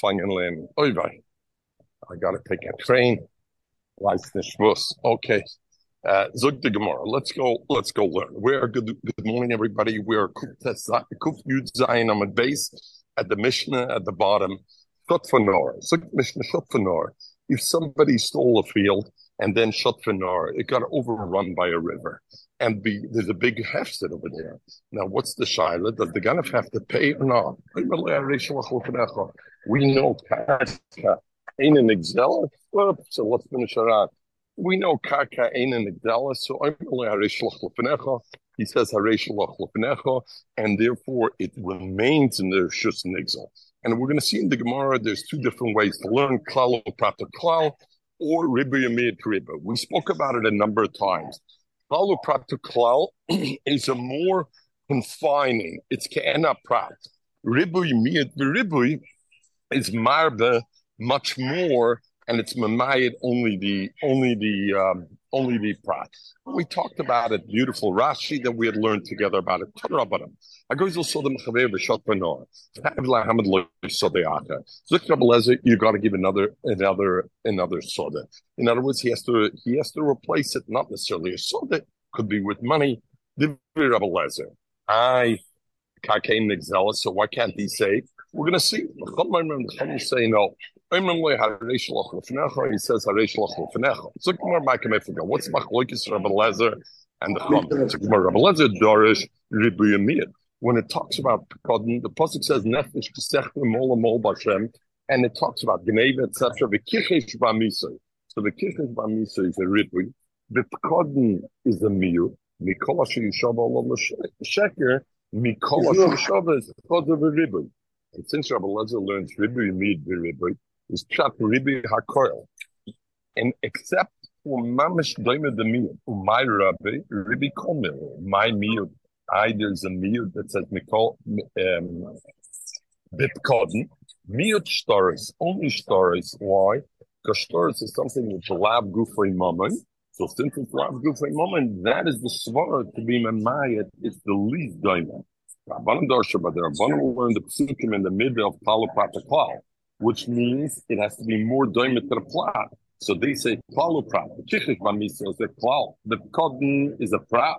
finally. Oh, I gotta take a train. Like this bus. Okay. Uh, Zug the Gemara. Let's go. Let's go learn. We are good. Good morning, everybody. We are Kuf Yud Zayin on the base at the Mishnah at the bottom. Shotfanor. Zug Mishnah Shotfanor. If somebody stole a field and then Shotfanor, it got overrun by a river, and the, there's a big hefset over there. Now, what's the shaila? Does the ganef have to pay or not? We know Kaka ain't an exela. So let's finish it out. We know karka ain't an exela. So I'm only Harishlach Lefanecha. he says and therefore it remains in the shus nigzel. And we're going to see in the Gemara, there's two different ways to learn klal prata klal or ribba yamid ribba. We spoke about it a number of times. Klal prata klal is a more confining. It's ke'ena prat. Ribba yamid ribba is marba much more, and it's mamayit only the only the um, only the prat. We talked about it. Beautiful Rashi that we had learned together about it. You got to give another another another soda. In other words, he has to he has to replace it, not necessarily a soda. Could be with money. I Kakanic zealous, so why can't he say? We're going to see. say no. He says So back What's Rabbi Lezer and the Chum? Rabbi Lezer Dorish Ribuyamid. When it talks about the pasuk says Nefesh Mola Mol Bashem, and it talks about Gneva etc. V'kichesh b'misay. So the kichesh b'misay is a ribuy. The Pkodin is a miu. Mikola sheyishava olav l'sheker. Mikola sheyishava is Pkod of a ribuy. And since Rabbi Lezer learns ribuy mid ribuy, is pshat ribi hakoil. And except for mamish doime the meal, my rabbi, ribi komil, my meal. I, there's a meal that says mikol, um, bitkodin. Miut stories, only stories. Why? Because stories is something which lab gufay moment. So since it's lab gufay moment, that is the svara to be mamayat. It's the least diamond. Rabbanim Darsha, but the Rabbanim will learn the psukim in the middle of Palapata Klal which means it has to be more doimet to the plot. So they say klalu prat. The chichish bamisa is a klal. The cotton is a prat.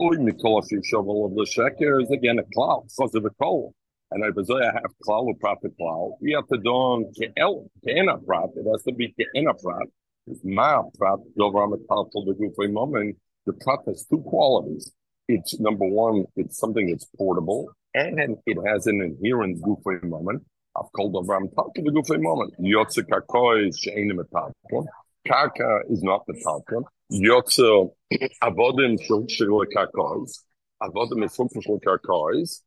Oy mikola shovel of the sheker is again a klal because of the kol. And I was I have klalu prat the klal. We have to do on ke'el ke'ena prat. It has to be ke'ena prat. It's ma prat dovar metal the gufay moment. The prat has two qualities. It's number one, it's something that's portable and it has an inherent gufay moment. I've called over. I'm talking to Gufay moment. Yotze kakoi is she'enim metalton. Kaka is not metalton. Yotze avodim shul kakois. Avodim is from shul kakois.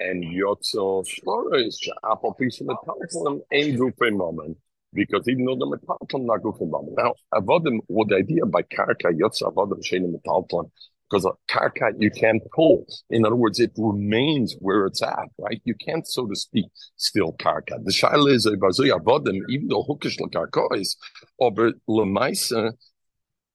And Yotze shlora is she'apol of metalton in Gufay moment. Because even though the metalton not Gufay moment. Now, avodim, what the idea by karka, Yotze avodim she'enim metalton, because a karka you can't pull. In other words, it remains where it's at, right? You can't, so to speak, steal karka. The shaila is a avodim, even though hookish lakarka is, over lemaisa,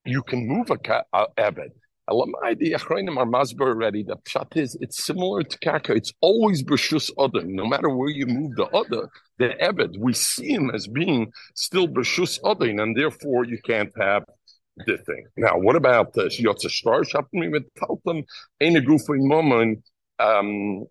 you can move a, ka- a. The Achrayim are masber already. The pshat is it's similar to karka. It's always b'shus other. No matter where you move the other, the ebed we see him as being still b'shus other, and therefore you can't have the thing. Now, what about the Yotze Star Shapim with Talton in a goofy moment? Um,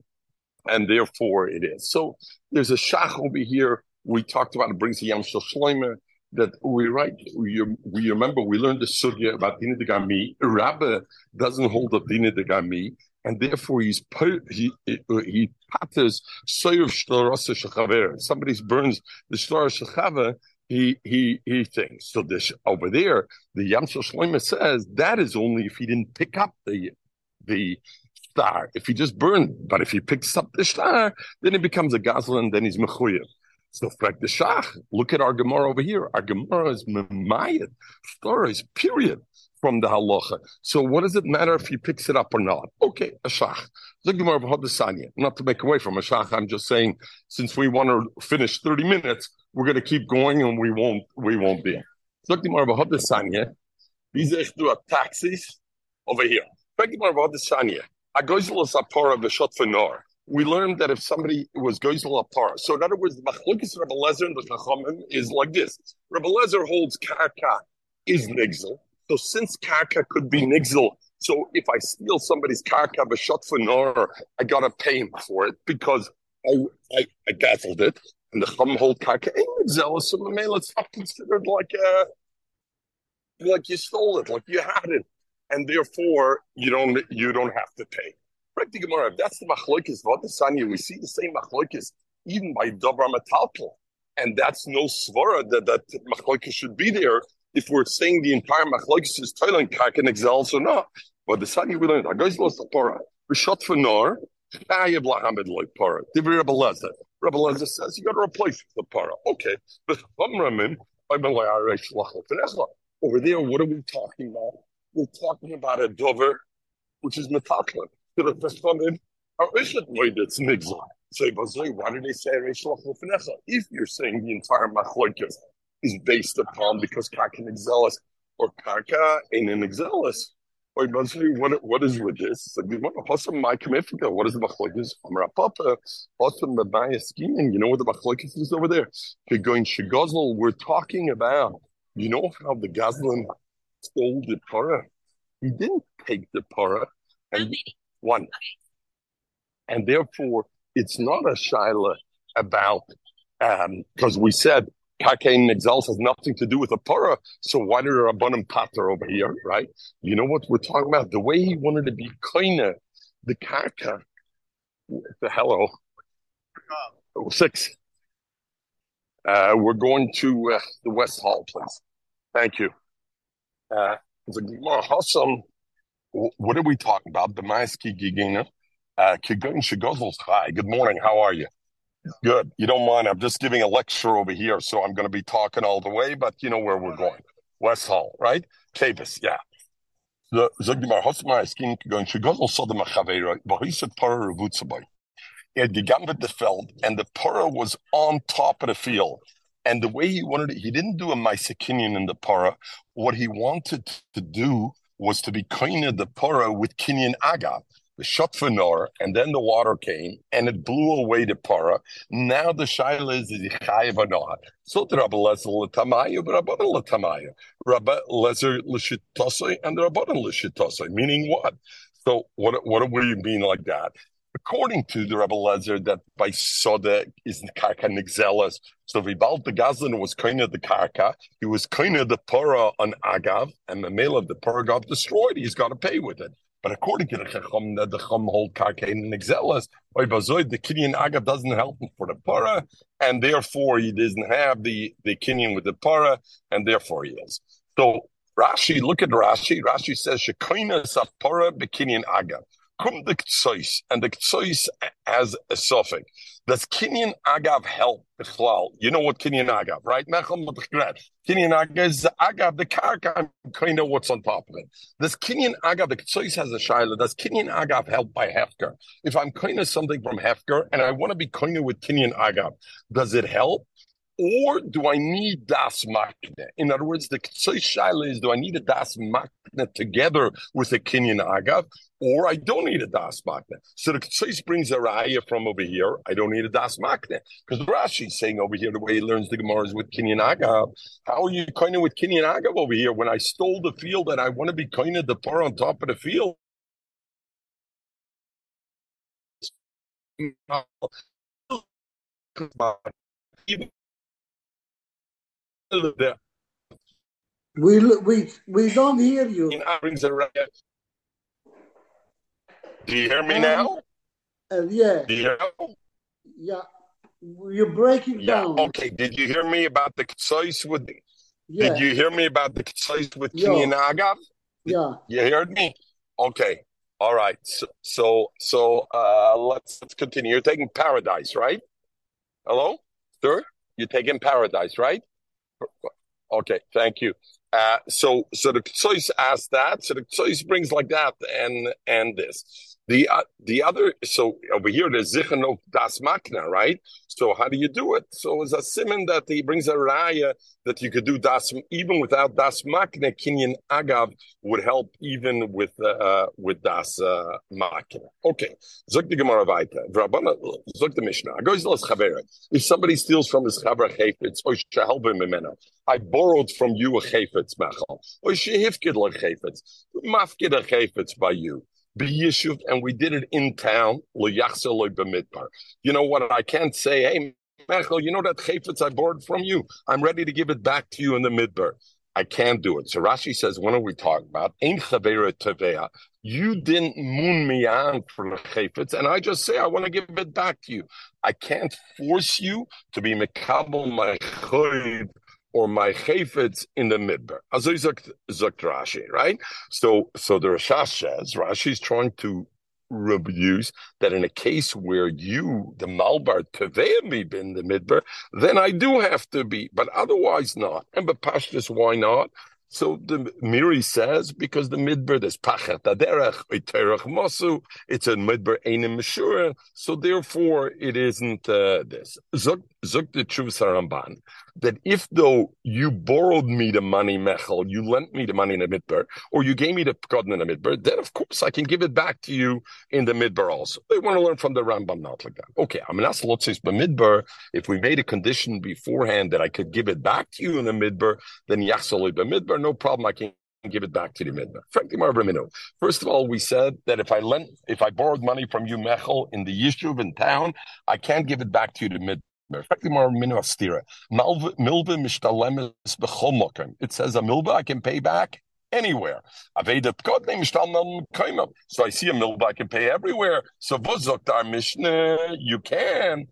and therefore it is. So there's a shach over here. We talked about it brings a Yam Shloimer that we write. We, we remember we learned the sugya about Dina de Garmi. Rabba doesn't hold up Dina de Garmi, and therefore he's he he patters soyev shtorasa shechaver. Somebody burns the shtor shechaver he he he thinks. So this over there, the Yamsel Shloima says that is only if he didn't pick up the the star. If he just burned, but if he picks up the star, then it becomes a gazlan, and then he's mechuyev. So like the shach, look at our Gemara over here. Our Gemara is memayat stories, period, from the halacha. So what does it matter if he picks it up or not? Okay, a shach. The Gemara of. Not to make away from a shach, I'm just saying, since we want to finish 30 minutes, we're going to keep going and we won't we won't be. Look more about the Sanya. These are do taxis over here. Look more about the Sanya. A gozel is a para b'shot for nor. we learned that if somebody was goizel apara, so in other words, the machlokes Rebbe Lezer and the Chachamim is like this: Rebbe Lezer holds karka is nigzel. So since karka could be nigzel, so if I steal somebody's karka for nor, I gotta pay him for it because I I, I dazzled it, and the chum hold karka ain't nigzel. So the it's not considered like a like you stole it, like you had it, and therefore you don't you don't have to pay. Correct the Gemara. That's the machlokes Sanya, we see the same machlokes even by Dabra Metalkel. And that's no svara that that machlokes should be there if we're saying the entire machlokes is Thailand kaken exels or not. But the Sanya we learned, Agois los Tapora, Rishot for Nor, Chayav Lahamed like Para. Divri Rebbe Rebbe Lezer says you got to replace the Para. Okay. But over there, what are we talking about? We're talking about a dover, which is metalklin to the responded, or is it it's nigzal? So why did they say If you're saying the entire machlokes is based upon because kaka nigzelis or kaka ain't an or what what is with this? Hosam my comifika. What is the machlokes? Amar Papa Hosam Mabaya scheming. You know what the machlokes is over there? Going shigozl. We're talking about. You know how the Gazlan stole the Torah? He didn't take the Torah and one. And therefore, it's not a shaila about, because um, we said Kakain Nexels has nothing to do with the Torah. So why did Rabbanim Pater over here, right? You know what we're talking about? The way he wanted to be Kaina, the Kaka, the hello, oh, six. Uh, we're going to uh, the West Hall, please. Thank you. Uh, a Gemara what are we talking about? The Maiski Gigina. Uh, good morning. How are you? Good. You don't mind. I'm just giving a lecture over here, so I'm going to be talking all the way, but you know where we're going. West Hall, right? Kavis, yeah. The Zogdimar Hosma is king going Shigozl Sodom Chavera, Bohisat Para Revutsaboy. He had Gigambit the field, and the Para was on top of the field. And the way he wanted it, he didn't do a Mysikinian in the Para. What he wanted to do was to be kind of the Pora with Kinyan Agav, the Shotfanor, and then the water came and it blew away the para. Now the Shaila is the not. So the Rabbi Lezer Latamaya, but Rabbi Latamaya. Rabbi Lezer Lishitosai and the Rabbi Lishitosai, meaning what? So what, what do we mean like that? according to the Rebbe Lezer, that by Soda is Karka Nixelas. So Vibal the Gazlan was kind of the Karka, he was kind of the Pura on Agav, and the male of the Pura got destroyed. He's got to pay with it. But according to the Chacham, the Chacham hold Karka in Nixelas, by Bazoid, the Kinyan Agav doesn't help him for the Pura, and therefore he doesn't have the, the Kinyan with the Pura, and therefore he is. So Rashi, look at Rashi. Rashi says, Shekoina Sapora Bekinyan Agav kum the ktsois, and the ktsois has a suffix. Does Kinyan Agav help Bechlal? You know what Kinyan Agav, right? Kinyan Agav is Agav, the Karka, I'm kind of what's on top of it. Does Kinyan Agav, the ktsois has a Shaila, does Kinyan Agav help by Hefker? If I'm kind of something from Hefker and I want to be kind of with Kinyan Agav, does it help? Or do I need das makne? In other words, the shaila is: Do I need a das makne together with a kinyan agav, or I don't need a das makne? So the ktsoy brings a raya from over here. I don't need a das makne because Rashi is saying over here the way he learns the Gemara is with kinyan agav. How are you kind of with kinyan agav over here when I stole the field and I want to be kind of the par on top of the field? We we we don't hear you. Do you hear me um, now? Uh, yeah. Do you hear Yeah. You're breaking yeah. down. Okay. Did you hear me about the choice with? Yeah. Did you hear me about the choice with yeah. Kinyan Yeah. You heard me? Okay. All right. So so so uh let's let's continue. You're taking paradise, right? Hello, sir. You're taking paradise, right? Okay, thank you. Uh, so, so the Ktsois asked that. So the Ktsois brings like that, and and this. The uh, the other. So over here, there's Zichanok Das Makna, right? So how do you do it? So it's a simon that he brings a raya that you could do das even without das makne kinyan agav would help even with uh, with das uh, makne. Okay, zok the gemara vayta. Vrabana zok the mishnah. Goes los chavera. If somebody steals from his chavra chayfetz, or help him imena. I borrowed from you a chayfetz mechal, or shehifkid chayfetz, mafkid a chayfetz by you. B'yishuv, and we did it in town. You know what? I can't say, hey, Mechel, you know that chayfetz I borrowed from you. I'm ready to give it back to you in the midbar. I can't do it. So Rashi says, what are we talking about? Ein chavera tevea. You didn't moon me on for the chayfetz, and I just say I want to give it back to you. I can't force you to be mekabel my or my chayfetz in the midbar. Azoy zakt Rashi, right? So, so the Rashash says Rashi is trying to reviews that in a case where you, the Malbar, Tevea me in the midbar, then I do have to be, but otherwise not. And but Pashtus, why not? So the Meiri says because the midbar there's pachet aderech iterach masu. It's a midbar einim meshura. So therefore it isn't uh, this. Zuk the Ramban that if though you borrowed me the money mechel, you lent me the money in the midbar, or you gave me the pekadon in the midbar, then of course I can give it back to you in the midbar also. They want to learn from the Rambam not like that. Okay, I mean that's lotzis midbar. If we made a condition beforehand that I could give it back to you in the midbar, then yachsoli midbar, no problem. I can give it back to the midbar. Frankly, First of all, we said that if I lent, if I borrowed money from you, Mechel, in the Yishuv in town, I can't give it back to you the mid. It says a milba I can pay back anywhere. So I see a milba I can pay everywhere. So our Mishnah, you can.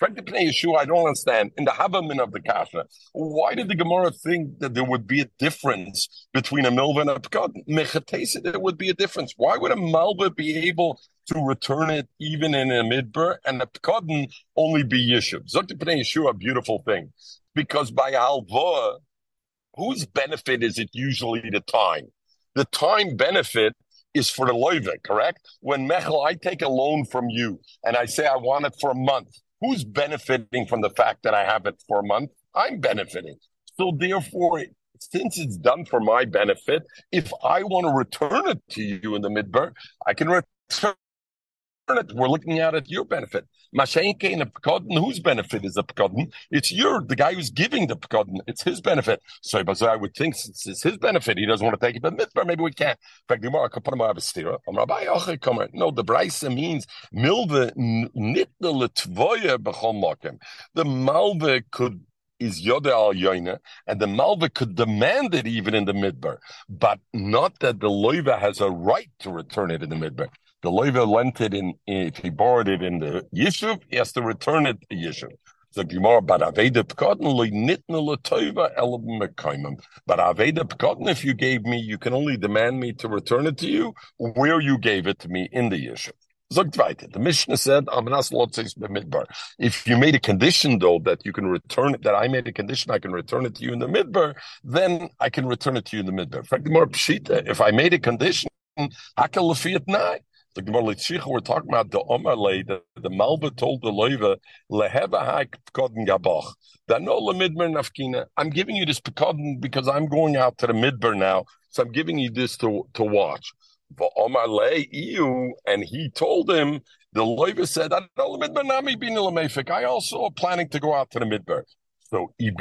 I don't understand. In the Havamin of the Kasha, why did the Gemara think that there would be a difference between a milva and a pekad? Mechatesa, there would be a difference. Why would a malva be able to return it even in a midbar and a pekadon only be yishuv? Zokti Pnei Yeshua, a beautiful thing. Because by halva, whose benefit is it usually the time? The time benefit is for the loive, correct? When Mechel, I take a loan from you and I say I want it for a month Who's benefiting from the fact that I have it for a month? I'm benefiting. So therefore, since it's done for my benefit, if I want to return it to you in the midbar, I can return it. We're looking at it your benefit. Mashenke in a pekadon, whose benefit is the pekadon? It's your the guy who's giving the pekadon. It's his benefit. So, but I would think since it's his benefit, he doesn't want to take it. But mitzvah, maybe we can't. In fact, Gemara could put him out of stira. No, the brisa means milva nitna letvoya b'chol makim. The malva could is Yoda al Yoina, and the Malva could demand it even in the Midbar, but not that the Loiva has a right to return it in the Midbar. The loiva lent it in, if he borrowed it in the Yishuv, he has to return it to Yishuv. So Gemara, but Aveda Pekadon loy nitna l'toiva el mekaimim. But Aveda Pekadon, if you gave me, you can only demand me to return it to you where you gave it to me in the Yishuv. The Mishnah said, if you made a condition though that you can return it, that I made a condition, I can return it to you in the midbar, then I can return it to you in the midbar. In fact, more pshita, if I made a condition, I. The Gemara Litzicha, we're talking about the Omerle, the, the Malba told the Loiva, Leheva ha'ik pkodin gabach. That no lemidmer nafkina. I'm giving you this pkodin because I'm going out to the midbar now, so I'm giving you this to, to watch. And he told him, the Loiva said, I also am planning to go out to the midbar. So, if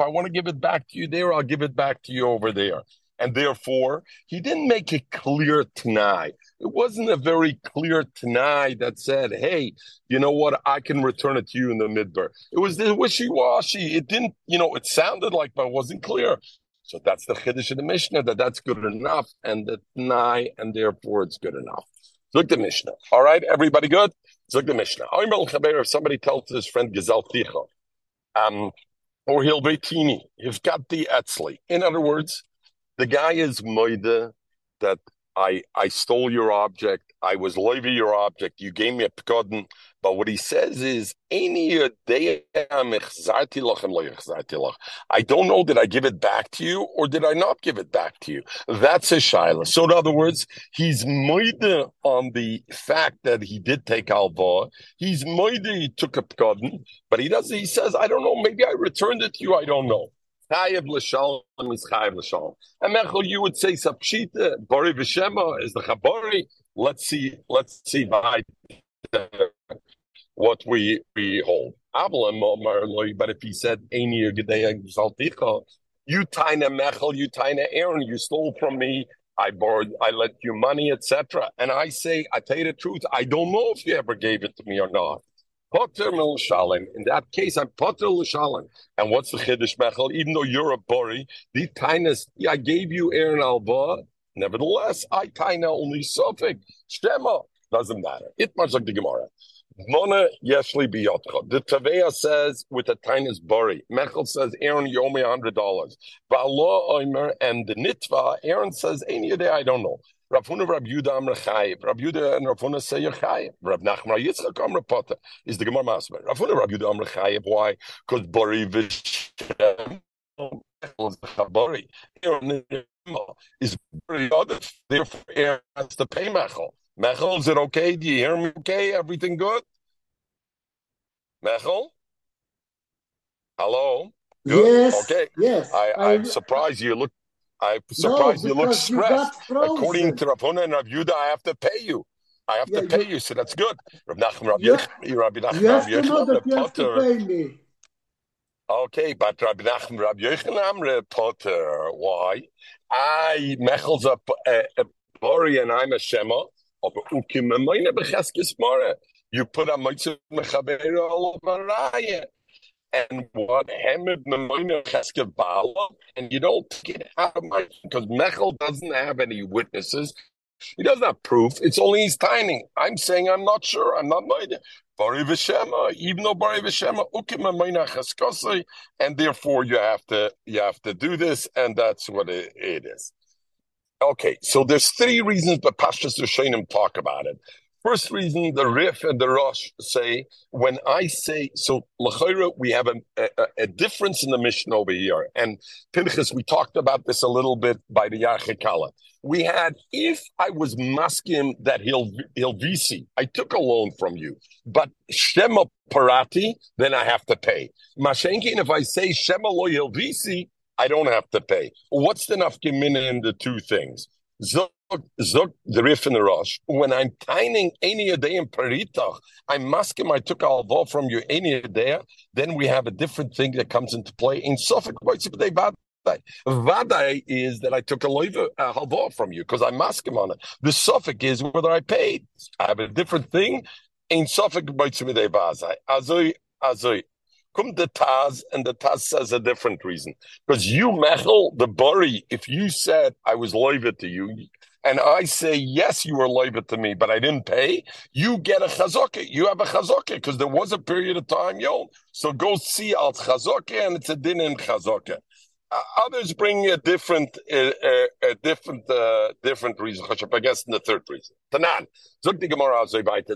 I want to give it back to you there, I'll give it back to you over there. And therefore, he didn't make it clear tonight. It wasn't a very clear tonight that said, hey, you know what, I can return it to you in the midbar. It was the wishy-washy. It didn't, you know, it sounded like, but it wasn't clear. So that's the Chiddush of the Mishnah, that that's good enough, and the Tanai, and therefore it's good enough. Look the Mishnah. All right, everybody good? Look the Mishnah. If somebody tells his friend Gazal Ticha, um, or he'll be teeny, you've got the Etzli. In other words, the guy is moide that I I stole your object. I was loyve your object. You gave me a pekadon. But what he says is, I don't know did I give it back to you or did I not give it back to you. That's a shaila. So in other words, he's moide on the fact that he did take alva. He's moide he took a pekadon, but he does. He says, I don't know. Maybe I returned it to you. I don't know. Chayev l'shalom is chayev l'shalom. And Mechel, you would say sapshita uh, bori v'shema is the chabori. Let's see. Let's see by what we we hold. But if he said you taina Mechel, you taina Aaron, you stole from me. I borrowed, I lent you money, etc. And I say, I tell you the truth, I don't know if you ever gave it to me or not. Potter Shalim. In that case, I'm Potter Shalim. And what's the Chiddush Mechel? Even though you're a Bori, the kindness, I gave you Aaron Alba. Nevertheless, I of only Suffolk. Shema. Doesn't matter. It much like the Gemara. Mona Yeshli Biyotcha. The Tavea says with a tinies Bori. Mechel says, Aaron, you owe me a hundred dollars. Ba'Allah Oimer and the Nitva, Aaron says, any day I don't know. Rav Huna Rav Yuda Amr Chayiv. Rav Yuda and Rav Huna say you're Chayiv. Rav Nachman Yitzchak Amr Potter is the Gemara Masber. Rav Huna Rav Yuda Amr Chayiv. Why? Because Bori Vishem is very other. Therefore, Aaron has to pay Mechel. Mechel, is it okay? Do you hear me okay? Everything good? Mechel? Hello? Good? Yes. Okay. Yes. I, I'm surprised you look I'm surprised no, you look stressed. You According to Rav Huna and Rav Yuda, I have to pay you. I have yeah, to pay you, you, so that's good. Rav Nachman, Rav yeah. Rabbi Nachman, you have to know that you have to pay me. Okay, but Rabbi Nachman, Rabbi Yochanan, Potter, why? I mechels a bori and I'm a shema. You put a mitzvah mechaber all over raya and what Hamed Memoina Cheske Bala, and you don't get out of my because Mechel doesn't have any witnesses. He doesn't have proof. It's only his timing. I'm saying I'm not sure. I'm not mind. Bari v'shema, even though Bari v'shema ukim memoina cheskosei, and therefore you have to you have to do this, and that's what it, it is. Okay, so there's three reasons, but Pashtas Rishonim talk about it. First reason, the Rif and the Rosh say, when I say, so L'chaira, we have a, a, a, difference in the mission over here. And Pinchas, we talked about this a little bit by the Yachikala. We had, if I was maskim that he'll, he'll visi, I took a loan from you, but Shema Parati, then I have to pay. Mashenkin, if I say Shema lo visi, I don't have to pay. What's the nafkimin in the two things? Zok the Rif and the Rosh. When I'm tining any a day in Paritach, I'm masking I took alvo from you any day. Then we have a different thing that comes into play in Suffolk. Vadai is that I took a loiva uh, halva from you because I mask him on it. The Suffolk is whether I paid. I have a different thing. In Suffolk, azoi azoi. Come the Taz, and the Taz says a different reason. Because you, Mechel, the Bari, if you said I was loiva to you, and I say, yes, you were loiva to me, but I didn't pay, you get a chazokah. You have a chazokah because there was a period of time, yo. So go see al chazokah, and it's a din in chazokah. Uh, others bring a different, uh, uh, a different, uh, different reason. I guess in the third reason. Tanan, zog die Gemara.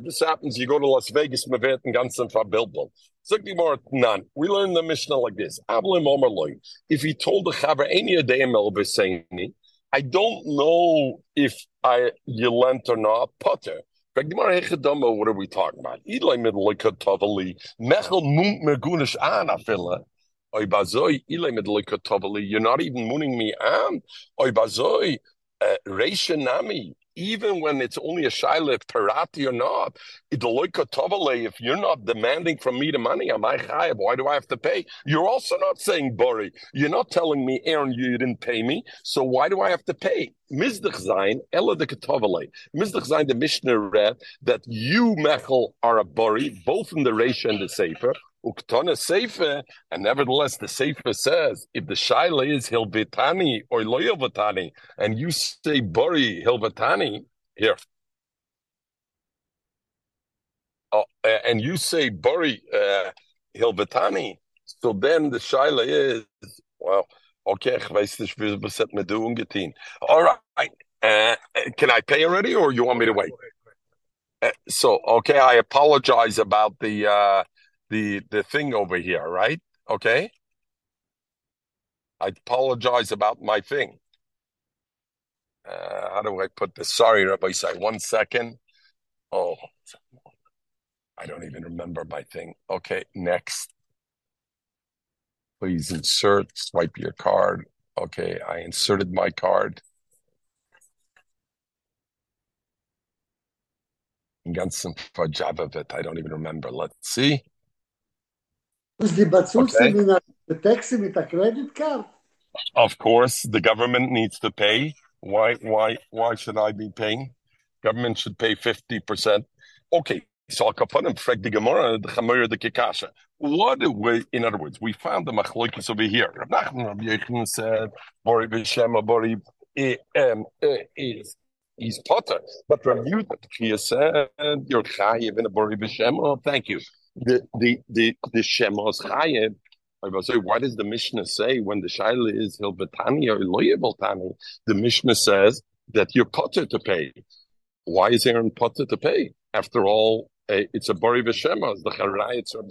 This happens. You go to Las Vegas, man wird den ganzen Verbildung. Zog die Gemara, Tanan. We learn the Mishnah like this. Ablim Omer If he told the Chaver any day in I don't know if I you lent or not. Potter. What are we talking about? Mechel You're not even mooning me eh, reisha nami even when it's only a shaila parati or not, if you're not demanding from me the money, am I chayav? Why do I have to pay? You're also not saying bori. You're not telling me, Aaron, you didn't pay me, so why do I have to pay? Mizdach Zain, Ella de Katovale. Mizdach Zain, the Mishnah read that you, Mechel, are a bori, both in the Reisha and the Sefer. Uktana Sefer, and nevertheless the Sefer says, if the Shaila is Hilvetani or Loyovatani, and you say Bori Hilvetani, here. Oh, and you say Bori uh, Hilvetani, so then the Shaila is, well, okay, ich weiß nicht, was hat mir ungetein. All right. Uh, can I pay already, or you want me to wait? Uh, so, okay, I apologize about the uh, the the thing over here, right? Okay, I apologize about my thing. Uh, how do I put this? Sorry, Rabbi Say. One second. Oh, I don't even remember my thing. Okay, next. Please insert, swipe your card. Okay, I inserted my card. Ganzen Java I don't even remember. Let's see. Die bezahlst Okay. mit Taxi mit der Credit Card? Of course, the government needs to pay. Why? Why? Why should I be paying? Government should pay fifty percent. Okay, so I'll put the Gemara, the Chamor, the Kikasha. What do we? In other words, we found the machlokes over here. Rav Nachman, Rav Yechon said, "Bori b'Shem, Bori is." He's potter, but Rav Yudah said, "You're chayiv in a bori b'Shem." Oh, thank you. The the the the Shema is chayiv. I was say, why does the Mishnah say when the shaila is hilbatani or loyabaltani? The Mishnah says that you're potter to pay. Why is Aaron potter to pay? After all, eh, it's a bari v'shema. The charayits of.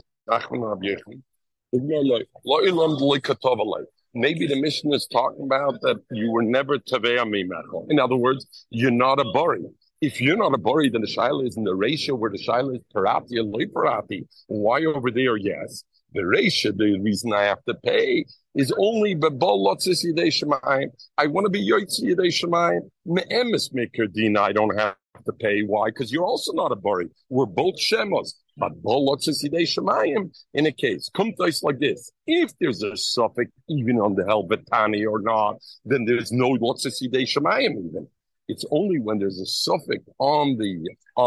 Maybe the Mishnah is talking about that you were never tavei mimachol. In other words, you're not a bari. If you're not a bari, then the shaila is in the ratio where the shaila is parati and loy parati. Why over there? Yes, the ratio. The reason I have to pay is only bebol lotzis yidei shemayim. I want to be yotzi yidei shemayim. Me'emes maker dina. I don't have to pay. Why? Because you're also not a bari. We're both shemos. But bol lotzis yidei shemayim. In a case, kumtais like this. If there's a suffix even on the helvetani or not, then there's no lotzis yidei shemayim even. It's only when there's a suffix on the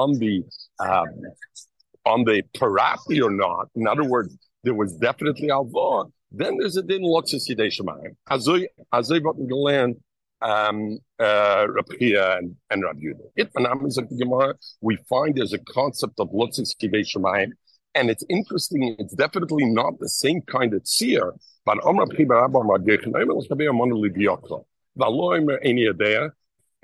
on the um, on the parati or not. In other words, there was definitely alva. Then there's a din lotzis yidei shemayim. Azoy azoy button galan um uh and and Yehuda. It is like the Gemara. We find there's a concept of yidei shemayim. And it's interesting, it's definitely not the same kind of tzir, but Rabbi Rabba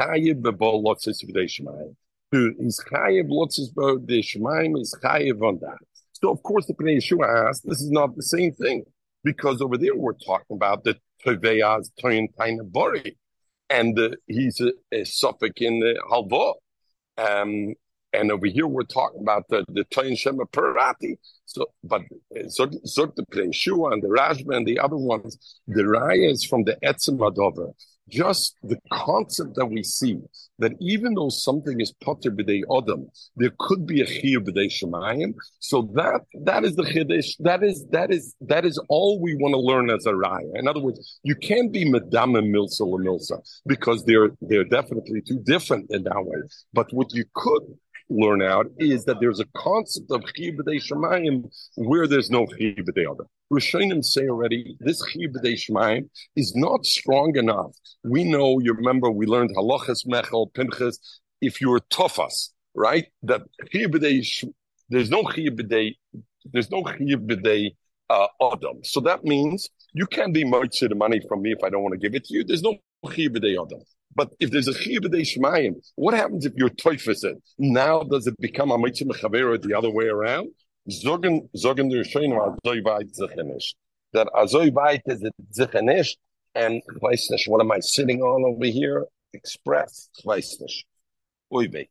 Chayiv Bebo Lotzis Yidei Who is Chayiv Lotzis Yidei is Chayiv on that. So of course the Pnei Yeshua asked, this is not the same thing. Because over there we're talking about the Toveyaz Toyin Taina Bori. And uh, he's a, a suffix in the Halva. Um, and over here we're talking about the the Toyin Shema Parati. So, but Zog Zog the Pnei Yeshua and the Rashba and the other ones, the Raya is from the Etzem Adover. Just the concept that we see that even though something is potter b'dei odom, there could be a chiyuv b'dei shemayim. So that that is the chiddush. That is that is that is all we want to learn as a raya. In other words, you can't be medam and milsa or milsa because they're they're definitely too different in that way. But what you could learn out is that there's a concept of chiyuv b'dei shemayim where there's no chiyuv b'dei odom. Rishonim say already this chiyuv b'dei shemayim is not strong enough. We know, you remember, we learned halachas mechel pinchas. If you're tofas, right, that chiyuv b'dei, sh- there's no chiyuv b'dei, there's no chiyuv b'dei uh, adam. So that means you can't be moitze the money from me if I don't want to give it to you. There's no chiyuv b'dei adam. But if there's a chiyuv shemayim, what happens if you're toifas it? Now does it become a moitze mechavera the other way around? Zogen, zogen der Schoen war weit sicher nicht. That so weit is sicher nicht. And nicht, what am I sitting on over here? Express. Weh.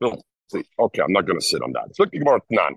No, see. Okay, I'm not going to sit on that. Look, Gemara Tnan.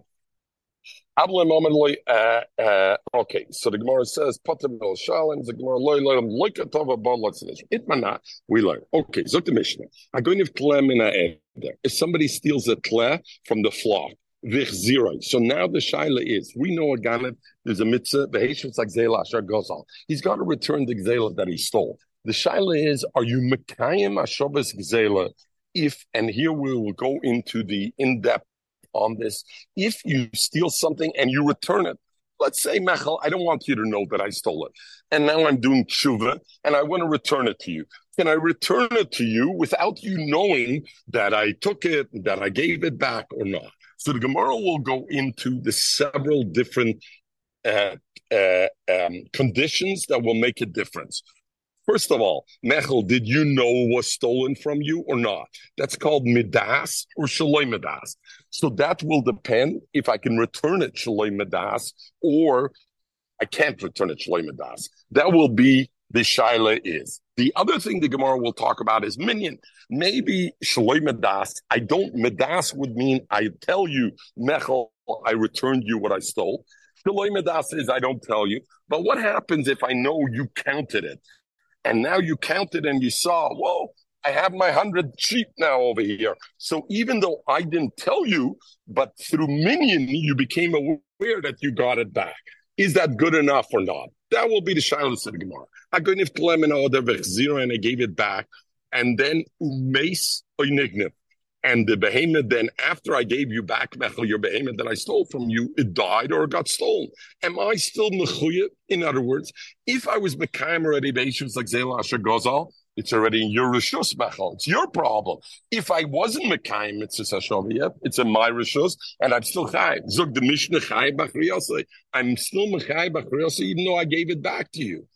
Uh, uh, okay, so the Gemara says, Potem el Shalem, the Gemara loy loy look at Tova bon lots Itmana, we learn. Okay, so the Mishnah. I'm going to klem in a If somebody steals a tle from the flock, Vich zero. So now the shaila is: we know a ganet. There's a mitzvah. Beheshes like zela asher gozal. He's got to return the gzela that he stole. The shaila is: Are you mekayim ashobes gzela? If and here we will go into the in depth on this. If you steal something and you return it, let's say Mechel, I don't want you to know that I stole it, and now I'm doing tshuva and I want to return it to you. Can I return it to you without you knowing that I took it, that I gave it back, or not? So the Gemara will go into the several different uh, uh, um, conditions that will make a difference. First of all, Mechel, did you know was stolen from you or not? That's called midas or shaloi midas. So that will depend if I can return it shaloi midas or I can't return it shaloi midas. That will be the shaila is. The other thing the Gemara will talk about is minion. Maybe shaloi midas. I don't midas would mean I tell you Mechel, I returned you what I stole. Shaloi midas is I don't tell you. But what happens if I know you counted it? And now you counted and you saw, whoa, I have my hundred sheep now over here. So even though I didn't tell you, but through Minion, you became aware that you got it back. Is that good enough or not? That will be the Shiloh of the Gemara. I couldn't have order zero and I gave it back. And then mace oinignif. And the behemoth then, after I gave you back, Mechel, your behemoth that I stole from you, it died or it got stolen. Am I still mechuyev? In other words, if I was mekayim already beishuvs like Zela Asher Gozal, it's already in your rishus mechel. It's your problem. If I wasn't mekayim it's a it's in my rishus, and I'm still chay. Zog the mishnah chay I'm still mekayim b'chriyosei, even though I gave it back to you.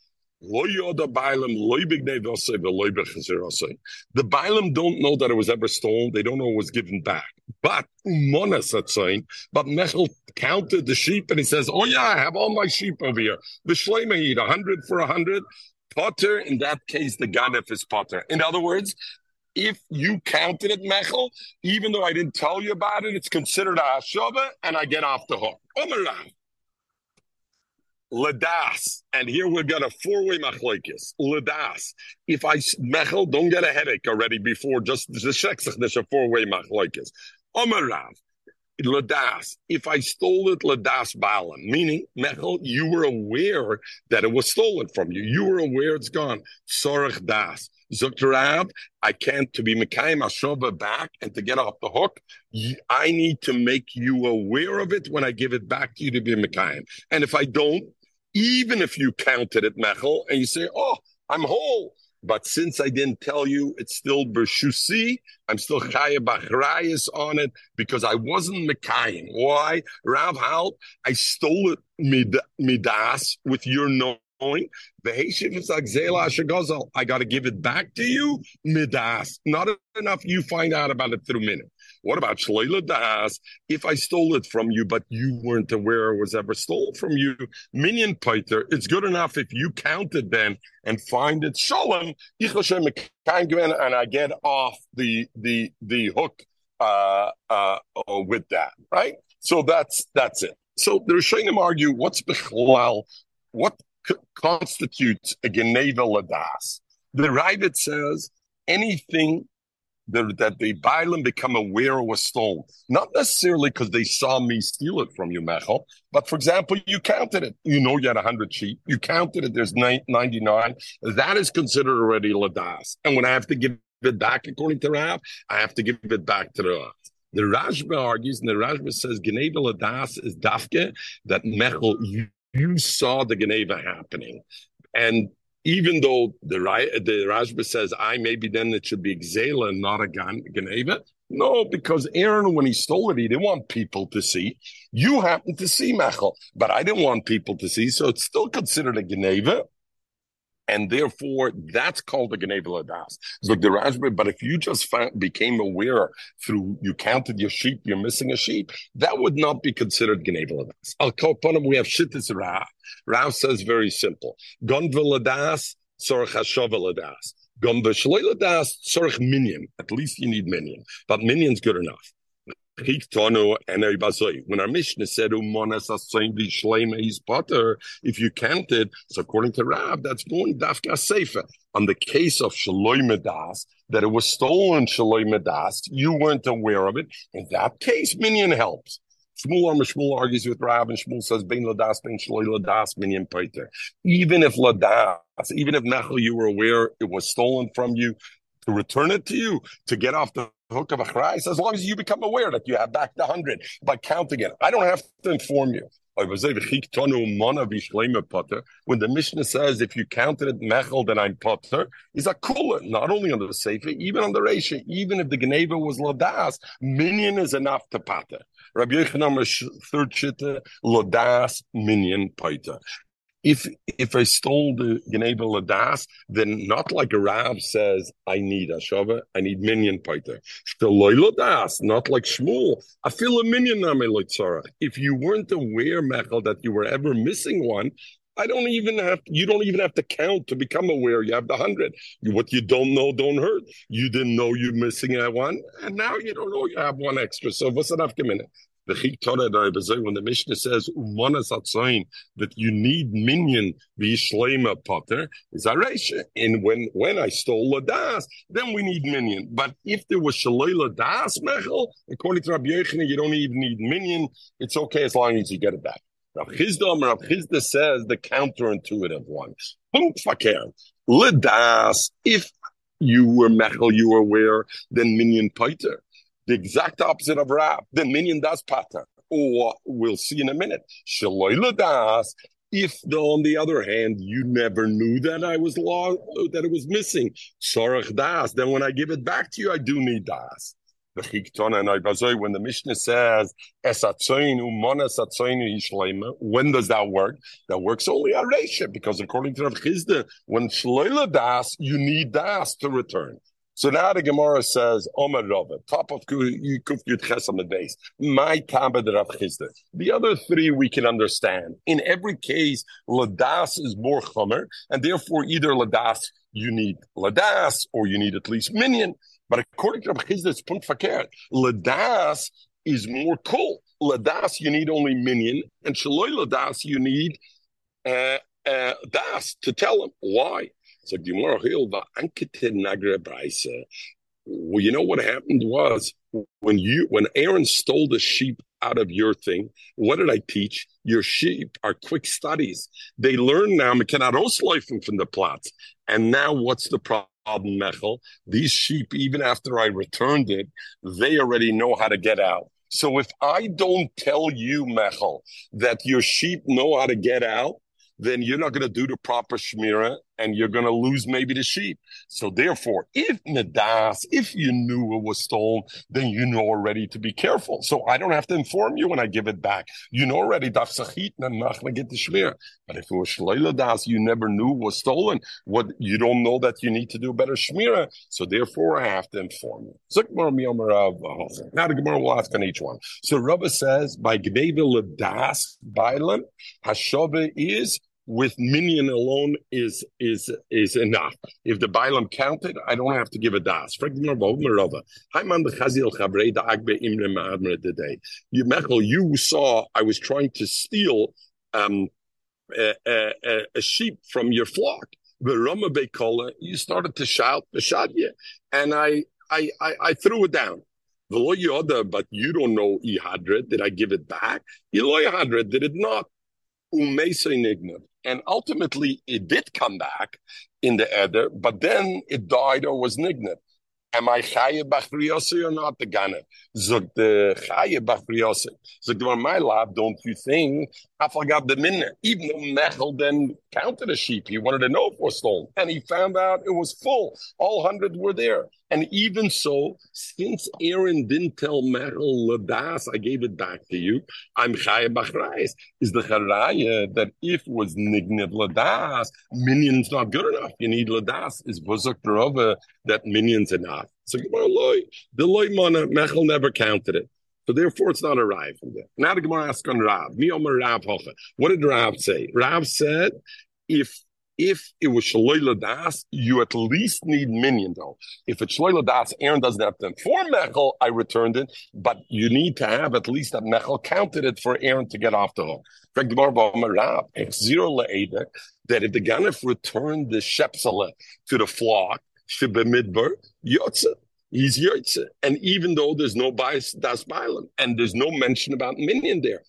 The Bailam don't know that it was ever stolen. They don't know it was given back. But Umonas at saying, but Mechel counted the sheep and he says, Oh yeah, I have all my sheep over here. The Shlema eat a hundred for a hundred. Potter, in that case, the Ganef is Potter. In other words, if you counted it, Mechel, even though I didn't tell you about it, it's considered a Hashova and I get off the hook. Ladas, and here we've got a four-way machlokes. Ladas. If I mechel, don't get a headache already before just the sheksach. There's a four-way machlokes. Omarav. Ladas. If I stole it, ladas balam, meaning mechel, you were aware that it was stolen from you. You were aware it's gone. Sorach das. Zukrab, I can't to be Mekayim Ashova back and to get off the hook. I need to make you aware of it when I give it back to you to be Mekayim. And if I don't, even if you counted it Mechel and you say, oh, I'm whole. But since I didn't tell you, it's still Bershusi. I'm still Chaya Bachrayas on it because I wasn't Mekayim. Why? Rav Halt, I stole it mid, midas with your knowing. I got to give it back to you midas. Not enough you find out about it through minute. What about Shleila Das? If I stole it from you, but you weren't aware it was ever stolen from you, minion Peter, it's good enough if you count it then and find it Shalom, and I get off the the the hook uh, uh, with that, right? So that's that's it. So the Rishonim argue what's Bechlal, what constitutes a Geneva Ladas. The Ravid says anything that, that the Bailam become aware was stolen. Not necessarily because they saw me steal it from you, Mechel, but for example, you counted it. You know you had 100 sheep. You counted it. There's 99. That is considered already Ladas. And when I have to give it back according to Rav, I have to give it back to the Rav. The Rashba argues, and the Rashba says, Geneva Ladas is Dafke, that Mechel, you, saw the Geneva happening. And even though the the Rashba says I maybe then it should be Xela and not a Geneva. No, because Aaron, when he stole it, he didn't want people to see. You happened to see Mechel, but I didn't want people to see, so it's still considered a Geneva and therefore that's called a Geneva Ladas. So the Rashba, but if you just found, became aware through you counted your sheep, you're missing a sheep, that would not be considered Geneva Ladas. Al Koponim, we have Shittis Ra. Ra says very simple. Gondva Ladas, Sorach Hashova Ladas. Gondva Shalei Ladas, Sorach Minyan. At least you need Minion. but Minion's good enough. When our Mishnah said he's potter, if you counted, so according to Rab, that's going dafka seifa. On the case of Shaloi Medas, that it was stolen Shaloi Medas, you weren't aware of it. In that case, Minyan helps. Shmuel or Shmuel argues with Rab, and Shmuel says, "Bein ladas, bein shloi ladas, minyan paiter." Even if ladas, even if Mechel, you were aware it was stolen from you, to return it to you, to get off the hook of a chrais, as long as you become aware that you have back the hundred by counting it. I don't have to inform you. When the Mishnah says if you counted it mechel, then I'm potter, is a cooler, not only on the sefer, even on the ratio, even if the Geneva was ladas, minion is enough to pater. Rabbi Yochanan third shitta, ladas, minyan, pater. If if I stole the Geneva Ladas, then not like a Rav says, I need a Shava, I need minion minyan paiter. Das, not like Shmuel. I feel a minyan If you weren't aware, Mechel, that you were ever missing one, I don't even have you don't even have to count to become aware. You have the hundred. What you don't know don't hurt. You didn't know you're missing that one, and now you don't know you have one extra. So what's enough minute? The Chik Torah when the Mishnah says that you need minyan v'yishlema potter is aresha. And when when I stole ladas, then we need minion. But if there was shaloi das mechel, according to Rabbi Yochanan, you don't even need minion. It's okay as long as you get it back. Rav Chisda, Rav Chisda says the counterintuitive one. Ledas, if you were mechel, you were aware, then minion paiter the exact opposite of Rab. The minyan das pata. Or we'll see in a minute. Shaloy das. If on the other hand, you never knew that I was law that it was missing, sorach das. Then when I give it back to you, I do need das. When the Mishnah says when does that work? That works only on Resha, because according to Rav Chisda, when Shloila das, you need das to return. So now the Gemara says, Omer Rava, top of Kuf Yud Ches on the base. My Tabed Rav Chisda. The other three we can understand. In every case, Ladas is more Chomer, and therefore either Ladas you need Ladas or you need at least Minyan. But according to Rav Chisda, it's Punt Fakir. Ladas is more cool. Ladas you need only Minyan, and Shaloi Ladas you need uh, uh, Das to tell him why. So Gemara Well, you know what happened was when you when Aaron stole the sheep out of your thing, what did I teach? Your sheep are quick studies. They learn now from the plots. And now what's the problem? Mechel, these sheep, even after I returned it, they already know how to get out. So if I don't tell you, Mechel, that your sheep know how to get out, then you're not going to do the proper shmira and you're going to lose maybe the sheep. So therefore, if nadas, if you knew it was stolen, then you know already to be careful. So I don't have to inform you when I give it back. You know already. But if it was das, you never knew was stolen. What you don't know that you need to do better shmira. So therefore, I have to inform you. Uh, now the Gemara will ask on each one. So Rabba says by gdevil das bailan hashove is with minion alone is is is enough. If the bailam counted, I don't have to give a das. You Mechel, you saw I was trying to steal um, a, a, a sheep from your flock. Bekola, you started to shout the shadya, and I, I I I threw it down. But you don't know ihadred. Did I give it back? Eloy did it not. And ultimately, it did come back in the Eder, but then it died or was nignit. Am I chaye bachriyose or not the gane? Zog the chaye bachriyose. Zog the my lab, don't you think? Forgot the minute. Even though Mechel then counted a sheep, he wanted to know if it was stolen, and he found out it was full. All hundred were there. And even so, since Aaron didn't tell Mechel Ladas, I gave it back to you. I'm chaye bachrayes. Is the charaya that if was nignev Ladas, minions not good enough. You need Ladas. Is buzuk that minyan's enough. So the loy mana Mechel never counted it. So therefore, it's not a Rav. Now the Gemara asks on Rav. What did Rav say? Rav said, if if it was Shaloila Das, you at least need minyan though. If it's Shaloila Das, Aaron doesn't have to inform Mechel, I returned it, but you need to have at least that Mechel counted it for Aaron to get off the hook. That if the Ganef returned the Shepsala to the flock, Shibamidbar, Yotze, he's Yotze. And even though there's no bias Das Bailam, and there's no mention about minion there.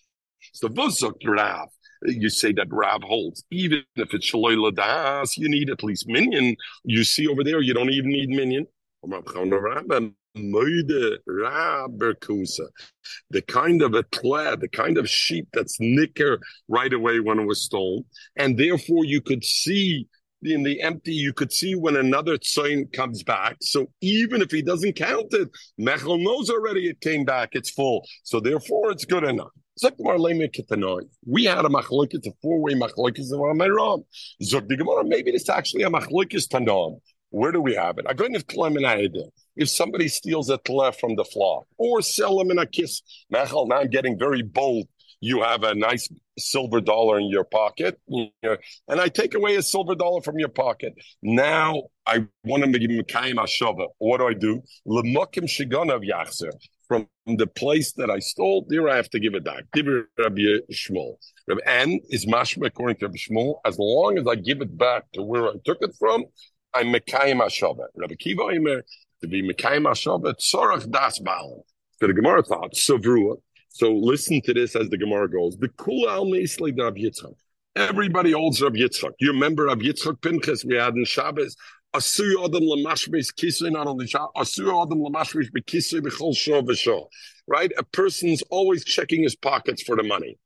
So Vuzuk Rav, you say that Rav holds. Even if it's Shaloy Das, you need at least minion. You see over there, you don't even need minyan. The kind of a plaid, the kind of sheep that's nicker right away when it was stolen. And therefore you could see in the empty, you could see when another tzayin comes back. So even if he doesn't count it, Mechel knows already it came back, it's full. So therefore it's good enough. We had a machlokes, a four-way machlokes of Amiram. Zog maybe actually a machlokes tanam. Where do we have it? I go in if somebody steals a tle from the flock or sell him in a kiss, Mechel, now I'm getting very bold. You have a nice silver dollar in your pocket, and I take away a silver dollar from your pocket. Now I want to give him a What do I do? From the place that I stole, there I have to give it back. And is mashma according to Rabbi Shmuel, as long as I give it back to where I took it from, I'm Mekayim Ashava. Rabbi Kiva to be Mekayim Ashava, Tzorach Das Baal. So the Gemara thought, Savrua. So listen to this as the Gemara goes. The Al. Everybody holds Rabbi Yitzchak. You remember Rabbi Yitzchak Pinchas we had in Shabbos? Not. Right? A person's always checking his pockets for the money.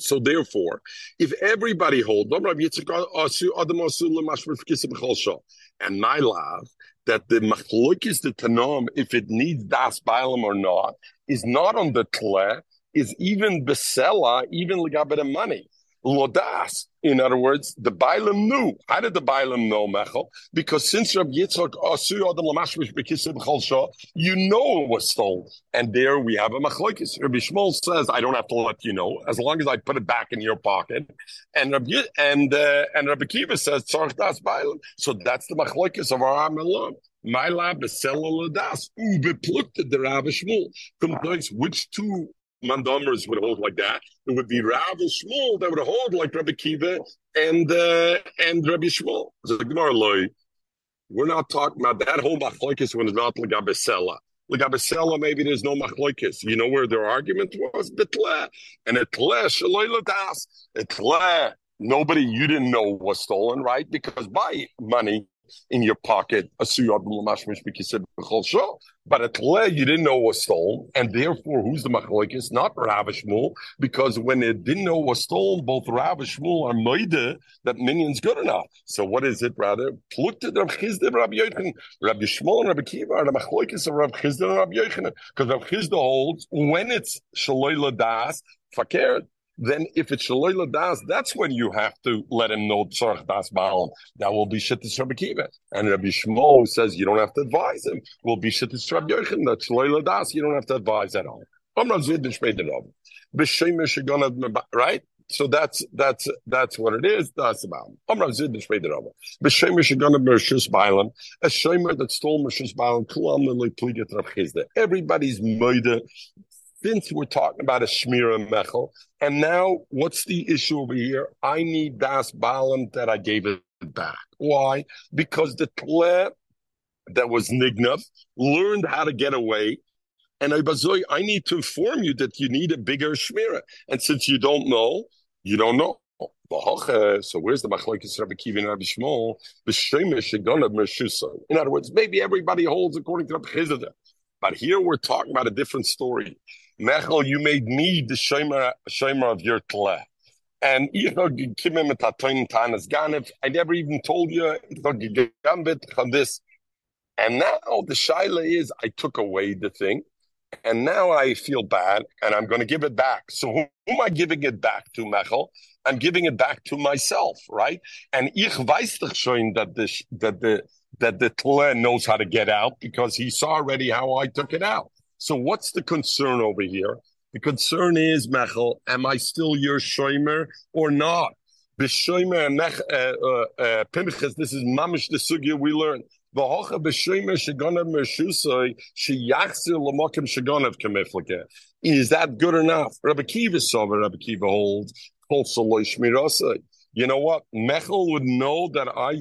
So therefore, if everybody holds, and my love, that the machlokis the tanam, if it needs das bailam or not, is not on the tle, is even besela, even legabe money. Lodas. In other words, the Bailam knew. How did the Bailam know, Mechel? Because since Rabbi Yitzchak you know it was stolen. And there we have a machlokes. Rabbi Shmuel says, I don't have to let you know, as long as I put it back in your pocket. And Rabbi, and, uh, and Rabbi Kiva says, das Bailam. So that's the machlokes of our Amalom. My lab is Ladas. Ubeplukte the Rabbi Shmuel. Those which two mandomers would hold like that. It would be Rav and Shmuel that would hold like Rabbi Kiva and uh, and Rabbi Shmuel. So the Gemara loy, we're not talking about that whole machlokes when it's not legabesela. Legabesela, maybe there's no machlokes. You know where their argument was? Betle. And etle shaloi ladas. Etle. Nobody you didn't know was stolen, right? Because by money in your pocket, but at Le, you didn't know was stolen, and therefore, who's the machlokes? Not Rav Shmuel, because when it didn't know was stolen, both Rav Shmuel are that minion's good enough. So what is it rather? Plukte Rav Chisda, Rabbi Yochanan, Rabbi Shmuel and Rabbi Kiva are the machlokes of Rav Chisda and Rabbi Yochanan, because Rav Chisda holds when it's shaloi das fakir then if it's Shaloi Das, that's when you have to let him know Tzarech Das Baalim. That will be Shittis Rabbi Kiva. And Rabbi Shmuel says you don't have to advise him. Will be Shittis Rabbi Yochanan. That Shaloi Das, you don't have to advise at all. Right? So that's that's that's what it is. That's about. Amrav Zid B'Shmei Rava. B'Shemer Shagana Mershus Bailam. A Shemer that stole Mershus Bailam. Kulam Lili Pligat rabchizda. Everybody's moida since we're talking about a Shmira Mechel, and now what's the issue over here? I need Das Balam that I gave it back. Why? Because the Tle that was Nignav learned how to get away. And I need to inform you that you need a bigger Shmira. And since you don't know, you don't know. So where's the machlokes Rabbi Rabbi Shmuel? In other words, maybe everybody holds according to Rabbi Chizda. But here we're talking about a different story. Mechel, you made me the shomer, shomer of your tle. And I never even told you on this. And now the shaila is I took away the thing, and now I feel bad, and I'm going to give it back. So who, who am I giving it back to, Mechel? I'm giving it back to myself, right? And ich weiß doch schon that the that the that the tle knows how to get out because he saw already how I took it out. So what's the concern over here? The concern is, Mechel, am I still your shomer or not? The shomer and uh, uh, uh, Pinchas, this is mamish the sugya we learn. Is that good enough? Rabbi Kiva saw Rabbi Kiva holds. You know what? Mechel would know that I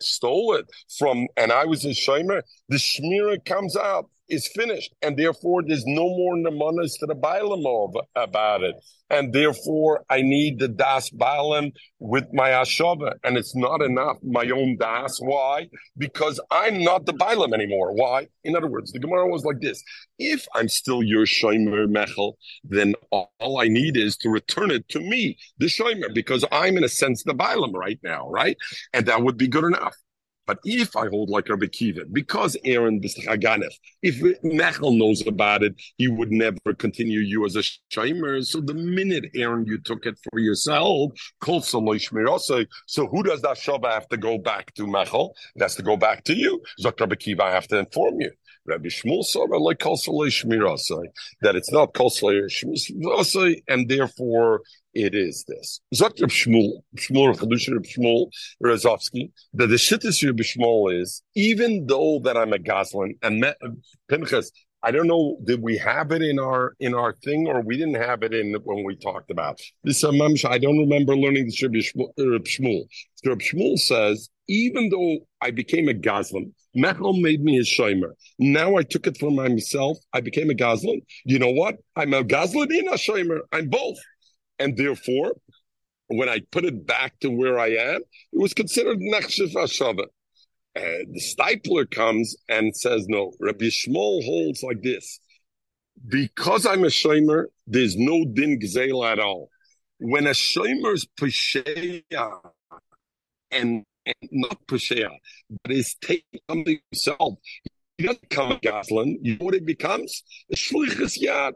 stole it from, and I was a shomer. The shmira comes out is finished, and therefore there's no more nemanas to the Bailam about it, and therefore I need the das Bailam with my ashava, and it's not enough my own das. Why? Because I'm not the Bailam anymore. Why? In other words, the Gemara was like this: If I'm still your shomer mechel, then all I need is to return it to me, the shomer, because I'm in a sense the Bailam right now, right? And that would be good enough. But if I hold like Rabbi Kiva, because Aaron Haganef, if Mechel knows about it, he would never continue you as a shimer. So the minute Aaron you took it for yourself, so who does that Shabbat have to go back to Mechel? It has to go back to you. Zok Rabbi Kiva, I have to inform you. Rabbi Shmuel saw like that it's not Shmirasai, and therefore it is this. Zok Shmuel, Shmuel Chadush that the shittis Rabbi Shmuel is even though that I'm a Goslin and Pinchas I don't know. Did we have it in our in our thing, or we didn't have it in when we talked about this? Uh, I don't remember learning the Rabbi Shmuel. Rabbi Shmuel says, even though I became a Goslin, Mechel made me a shomer. Now I took it for myself. I became a Goslin. You know what? I'm a Goslin and a shomer. I'm both, and therefore, when I put it back to where I am, it was considered nechshiv ashava. Uh, the Steipler comes and says, no, Rabbi Shmuel holds like this. Because I'm a shomer, there's no din gzeil at all. When a shomer's pesheya and, and not pesheya, but is taking something himself, he doesn't become a goslin. You know what it becomes? A shlichus yad.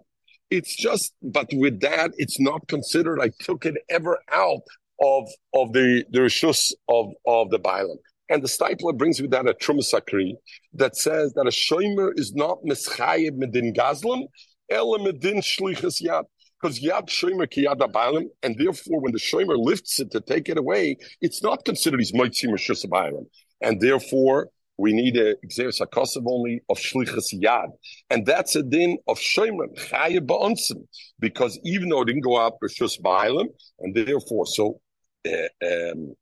It's just, but with that, it's not considered. I took it ever out of of the the rishus of of the bialim. And the Steipler brings with that a Trumasakri that says that a shomer is not mischayib medin gazlam, ela medin shlichus yad. Because yad shomer ki yad abalim, and therefore when the shomer lifts it to take it away, it's not considered his moitzim or And therefore, we need a exeris hakosav only of shlichus yad, and that's a din of shomer chayev ba'onsim, because even though it didn't go out rishus ba'alim, and therefore, so uh, um,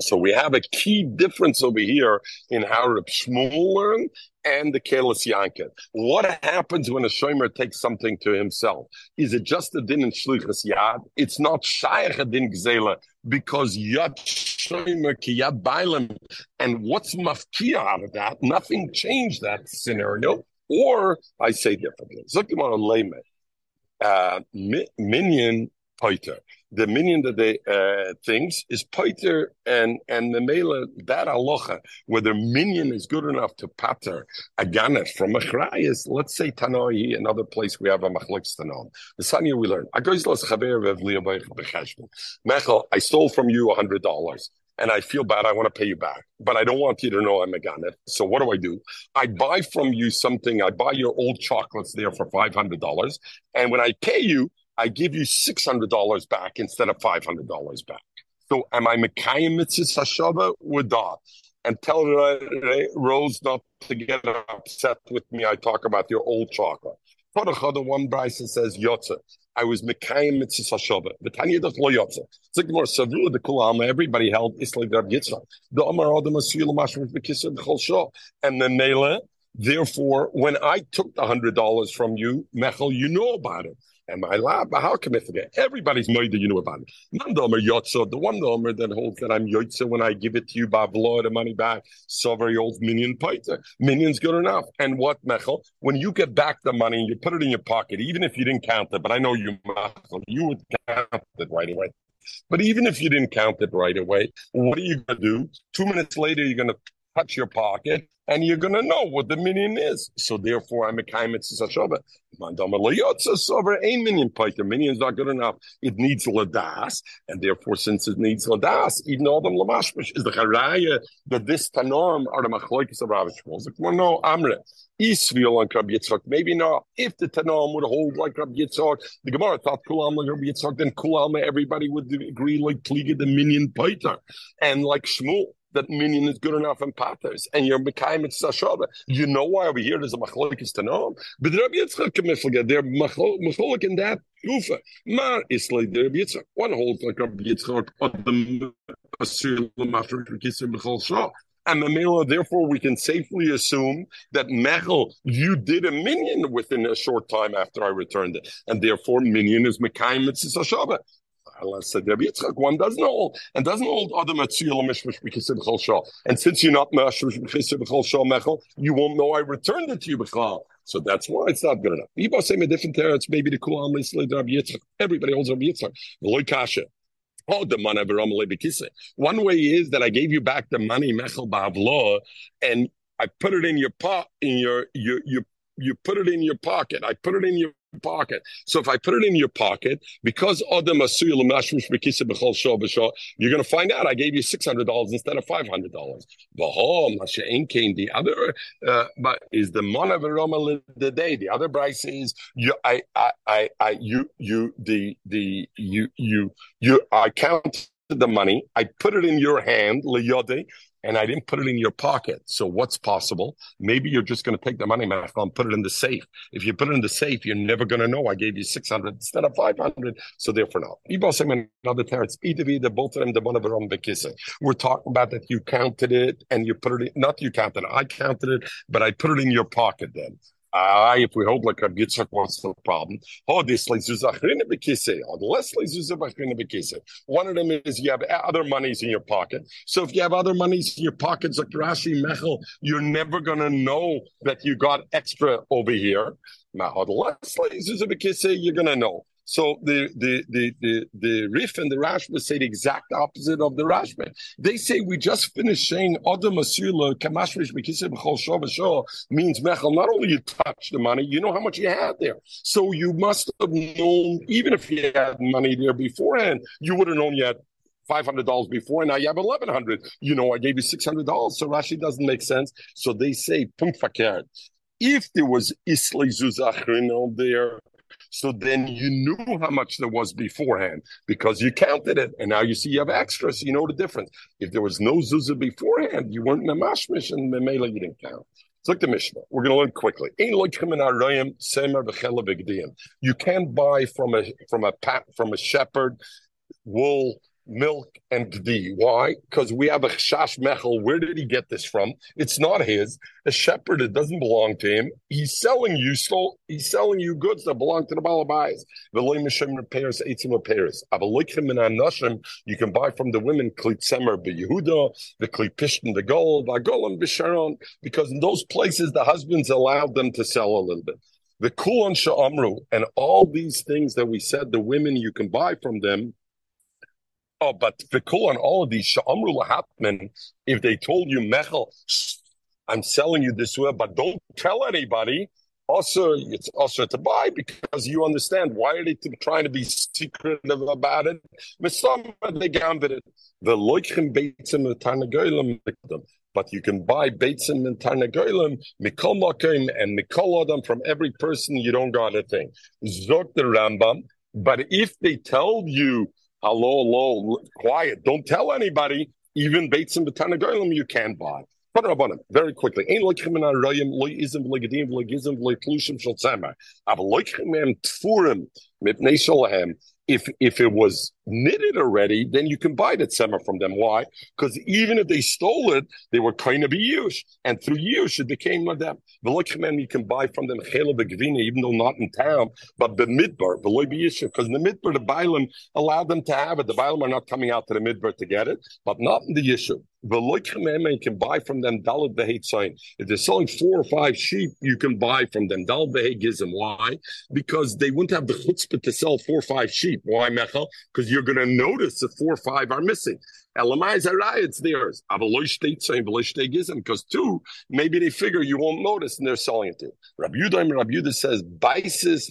so we have a key difference over here in how Reb Shmuel learned and the Kehillos Yaakov. What happens when a Shomer takes something to himself? Is it just a din in Shlichas Yad? It's not Shaykh a din Gzela because Yad Shomer ki Yad Bailim. And what's mafkia out of that? Nothing changed that scenario. Or I say differently. Zukimon Leme. Uh, minion Poiter. The minion that they uh, thinks is Poiter and and the mela that alocha, whether minion is good enough to pater a ganef from a chrayas, let's say Tanoi, another place we have a machlik tanon. The Sanya we learn. Mechel, I stole from you a hundred dollars and I feel bad. I want to pay you back, but I don't want you to know I'm a ganef. So what do I do? I buy from you something. I buy your old chocolates there for five hundred dollars, and when I pay you, I give you $600 back instead of $500 back. So am I Mekayim Mitzvah Hashava with that? And tell Rose not to get upset with me. I talk about your old chocolate. The one Bryson says Yotze. I was Mekayim Mitzvah Hashava. The Tanya does lo Yotze. It's Savru, the Kulama, everybody held Isla Rab Yitzchak. The Omar Adam Asil Mashmur Bekisr Chol Shah. And the Mele, therefore, when I took the hundred dollars from you, Mechel, you know about it. And my lab, how can I forget? Everybody's that you know about it. Mandomer Yotzo, the one domer that holds that I'm Yotzo when I give it to you by blow the money back. So very old minion paita. Minion's good enough. And what, Mechel? When you get back the money and you put it in your pocket, even if you didn't count it, but I know you, Mechel, you would count it right away. But even if you didn't count it right away, what are you going to do? Two minutes later, you're going to touch your pocket and you're going to know what the minion is. So therefore, I'm a kaimitz sashova. A minion pike. The minion is not good enough. It needs ladas, and therefore, since it needs ladas, even all them lamashmish is the charaya that this tanorm are the machloikis of Rav Shmuel. Like, well, no, amre. Israel on Rab Yitzchak. Maybe not. If the Tanam would hold like Rab Yitzchak, the Gemara thought Kulam like Rab Yitzchak, then Kulam, everybody would agree like Pliga the minion Paiter. And like Shmuel, that minion is good enough in pathers, and you're Mekayim Tzashava. You know why over here there's a machlokes to know? But the Rabbi Yitzchak they're machlok in that Kufa. Mar is like the Rabbi Yitzchak. One holds like Rabbi Yitzchak, the Asir Lamafrik Kisir Bechol Shah. And Mamela, therefore, we can safely assume that Mechel, you did a minion within a short time after I returned it. And therefore, minion is Mekayim Mitzvah one doesn't hold, and doesn't hold other Matzil Mishmish B'Kisib B'Chol Shah. And since you're not Mishmish B'Kisib B'Chol Shah Mechel, you won't know I returned it to you B'Chol. So that's why it's not good enough. People say a different terror, it's maybe the Kulam Lisli Rabbi Yitzchak. Everybody holds Rabbi Yitzchak. Loy Kasha. Oh, the money One way is that I gave you back the money, Mechel Bavlo, and I put it in your pot in your you you you put it in your pocket. I put it in your pocket. So if I put it in your pocket, because you're going to find out I gave you six hundred dollars instead of five hundred dollars. The other, uh, but is the monaveroma the day. The other price is you. I, I, I, I, you, you, the, the, you, you, you. I count the money. I put it in your hand, and I didn't put it in your pocket. So what's possible? Maybe you're just going to take the money, man, and put it in the safe. If you put it in the safe, you're never going to know I gave you 600 instead of 500. So therefore, no. Another terrence, either both of them, the one of the We're talking about that you counted it and you put it in, not you counted it, I counted it, but I put it in your pocket then. Ah, if we hold like a Yitzchak, what's the problem? Oh, this less One of them is you have other monies in your pocket. So if you have other monies in your pockets, like Rashi Mechel, you're never going to know that you got extra over here. You're going to know. So the the the the the Rif and the Rashba say the exact opposite of the Rashba. They say we just finished saying Adam Asula Kamashrish B'chol means Mechel. Not only you touch the money, you know how much you had there. So you must have known, even if you had money there beforehand, you would have known you had five hundred dollars before, and now you have eleven hundred. You know, I gave you six hundred dollars, so Rashi doesn't make sense. So they say punkt If there was Isli Zuzachrin on there, so then you knew how much there was beforehand because you counted it. And now you see you have extra, so you know the difference. If there was no zuzah beforehand, you weren't in a mashmish and memela you didn't count. Let's look at the Mishnah. We're going to learn quickly. You can't buy from a from a from a shepherd wool milk and gdi. Why? Because we have a chash mechel. Where did he get this from? It's not his. A shepherd, it doesn't belong to him. He's selling you stole. He's selling you goods that belong to the balabais. V'loy mishem repairs, eitzim repairs. Avaloichim and anoshim. You can buy from the women klitzemer beYehuda, the klipishtin, the gold, agolam b'sharon. Because in those places, the husbands allowed them to sell a little bit. The kulon sha'amru and all these things that we said, the women you can buy from them Oh, but Vikul on all of these Sha'amru Lahatman, if they told you Mechel, I'm selling you this way, but don't tell anybody. Also, it's also to buy because you understand why are they trying to be secretive about it? They gambit it. The loichim beitzim tarnagoyim but you can buy beitzim and tarnagoyim mikol makim and mikol adam from every person. You don't got a thing. Zok the Rambam. But if they tell you hello, hello, quiet, don't tell anybody. Even Bates and Batanagolim you can buy. Very quickly. Ein loichim arayim. Av loichim tfurim mipnei sholahem if if it was knitted already, then you can buy the tzemer from them. Why? Because even if they stole it, they were kind of yush, and through yush it became them. The you can buy from them even though not in town, but the midbar, because in the midbar the bailam allowed them to have it. The bailam are not coming out to the midbar to get it, but not in the issue. You can buy from them dalad behait sign. If they're selling four or five sheep, you can buy from them dalad behait gizim. Why? Because they wouldn't have the chutzpah to sell four or five sheep. Why, Mechel? Because you're going to notice that four or five are missing. Elamai Zarai, it's theirs. Because two, maybe they figure you won't notice and they're selling it to. Rabbi Yudah, Rabbi Yudah says, Baisis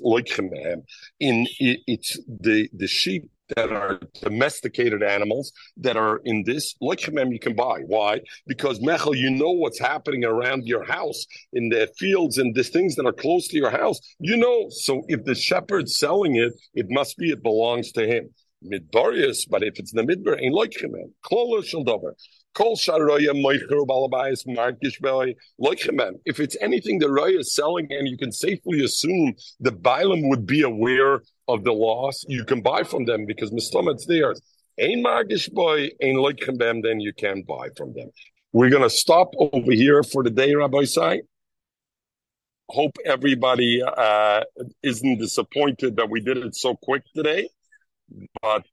in it's the the sheep that are domesticated animals that are in this lechem you can buy. Why? Because Mechel, you know what's happening around your house in the fields and the things that are close to your house. You know, so if the shepherd's selling it, it must be it belongs to him. Midbarius, but if it's the midbar, ain't lechem. Klola shel dover. If it's anything the roya is selling, and you can safely assume the Bailam would be aware of the loss, you can buy from them because mistomet's theirs. Ain margish boy, ain loichem then you can buy from them. We're going to stop over here for the day, Rabbi Sai. Hope everybody uh, isn't disappointed that we did it so quick today, but